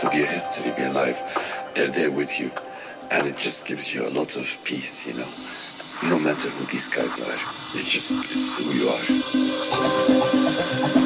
part of your history of your life, they're there with you. And it just gives you a lot of peace, you know. No matter who these guys are, it's just, it's who you are.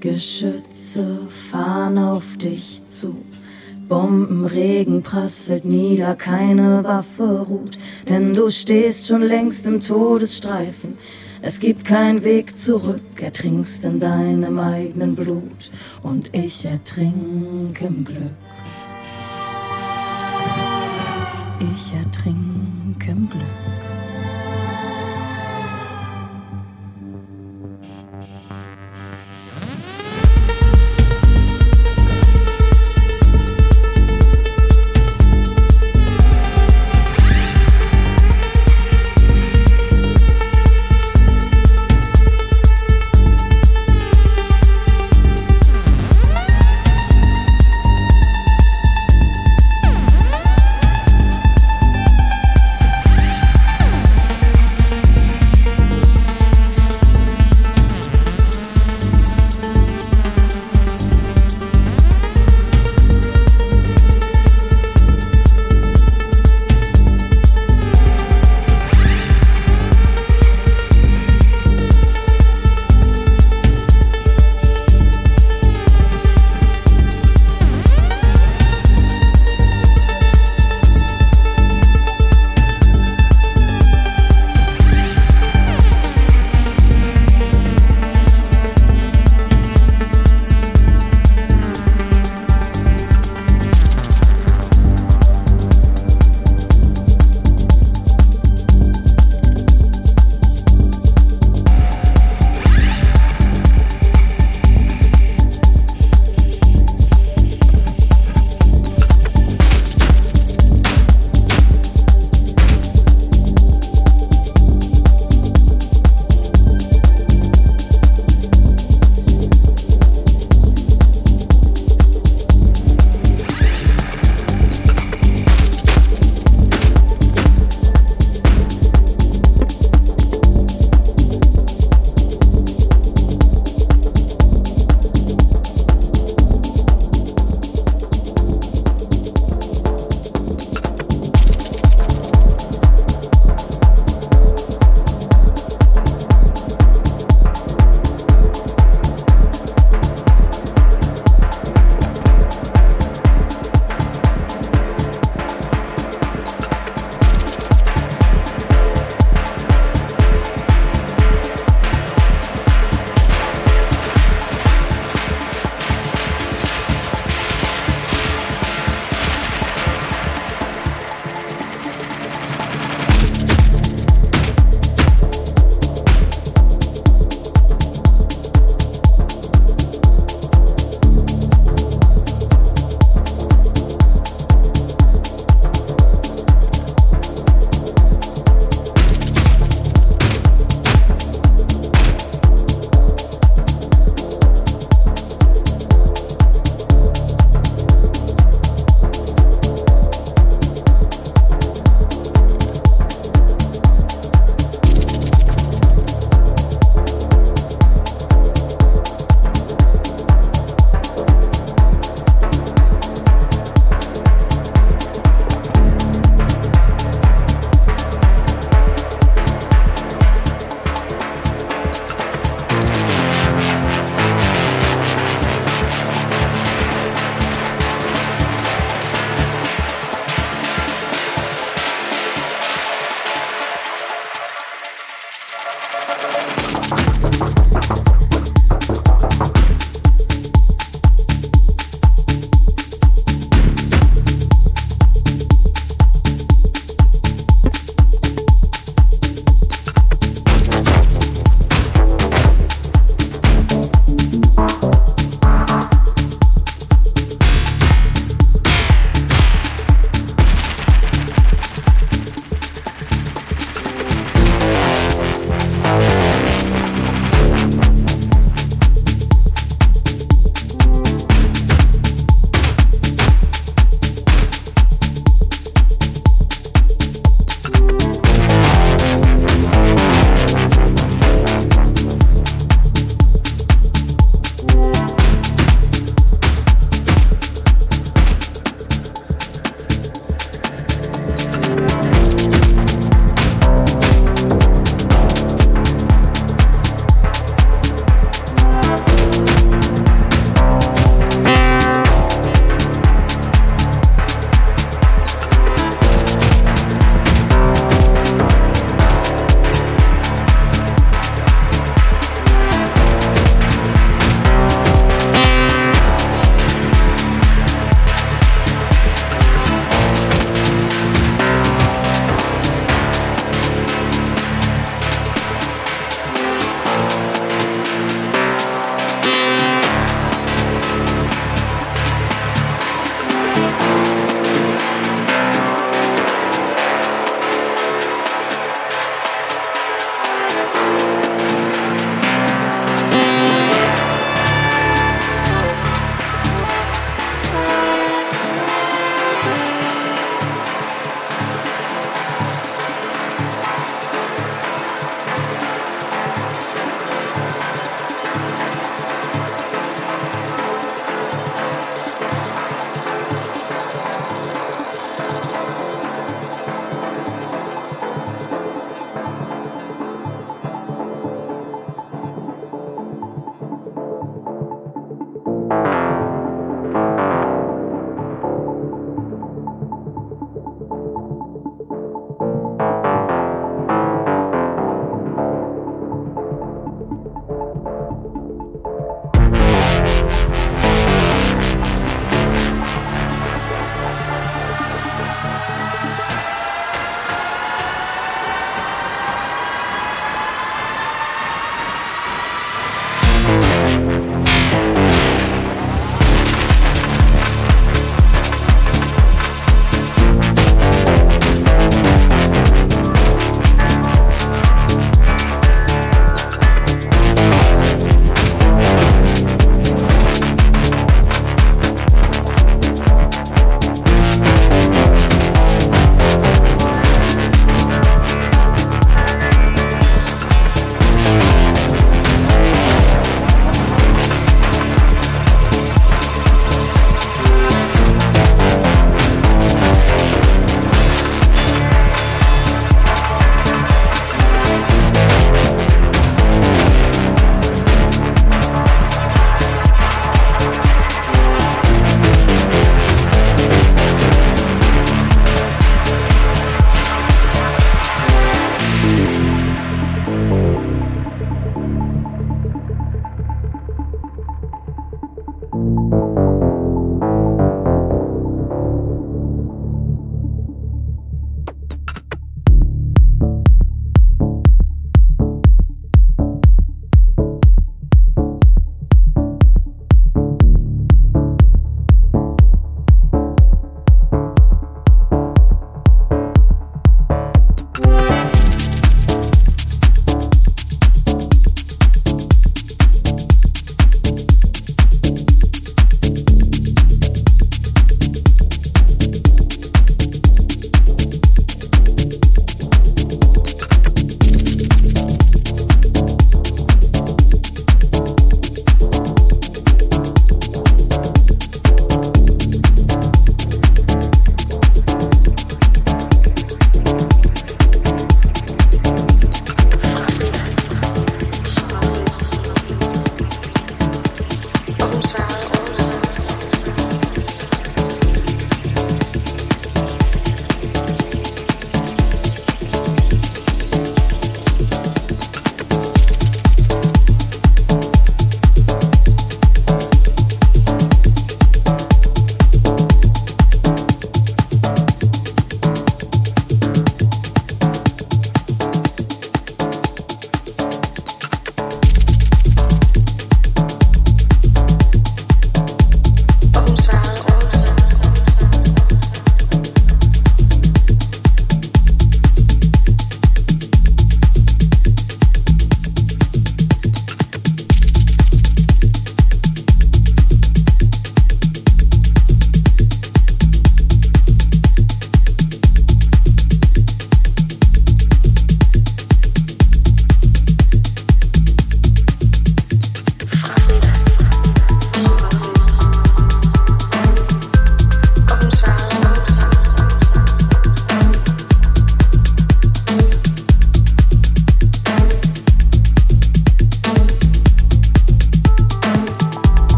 Geschütze fahren auf dich zu. Bombenregen prasselt nieder, keine Waffe ruht, denn du stehst schon längst im Todesstreifen. Es gibt keinen Weg zurück, ertrinkst in deinem eigenen Blut und ich ertrink im Glück. Ich ertrink im Glück.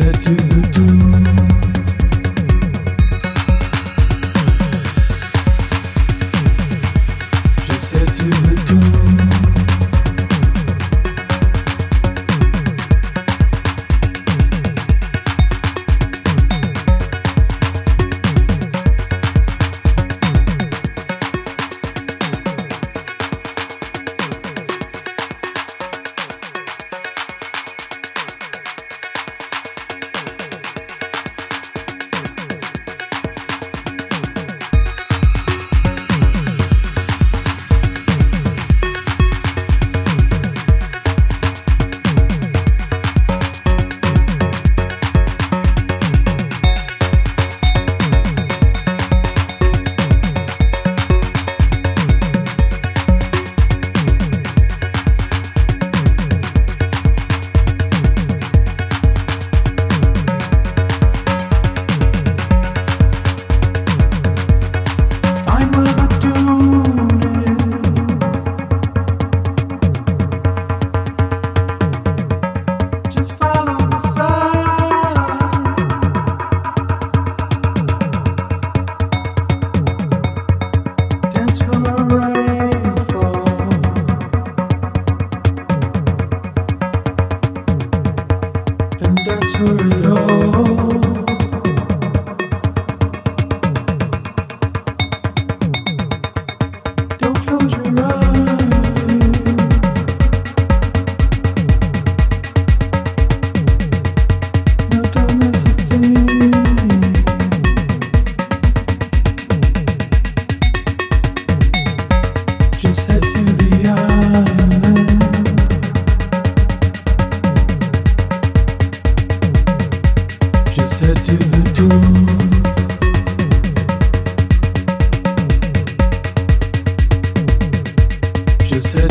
said you do.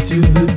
do.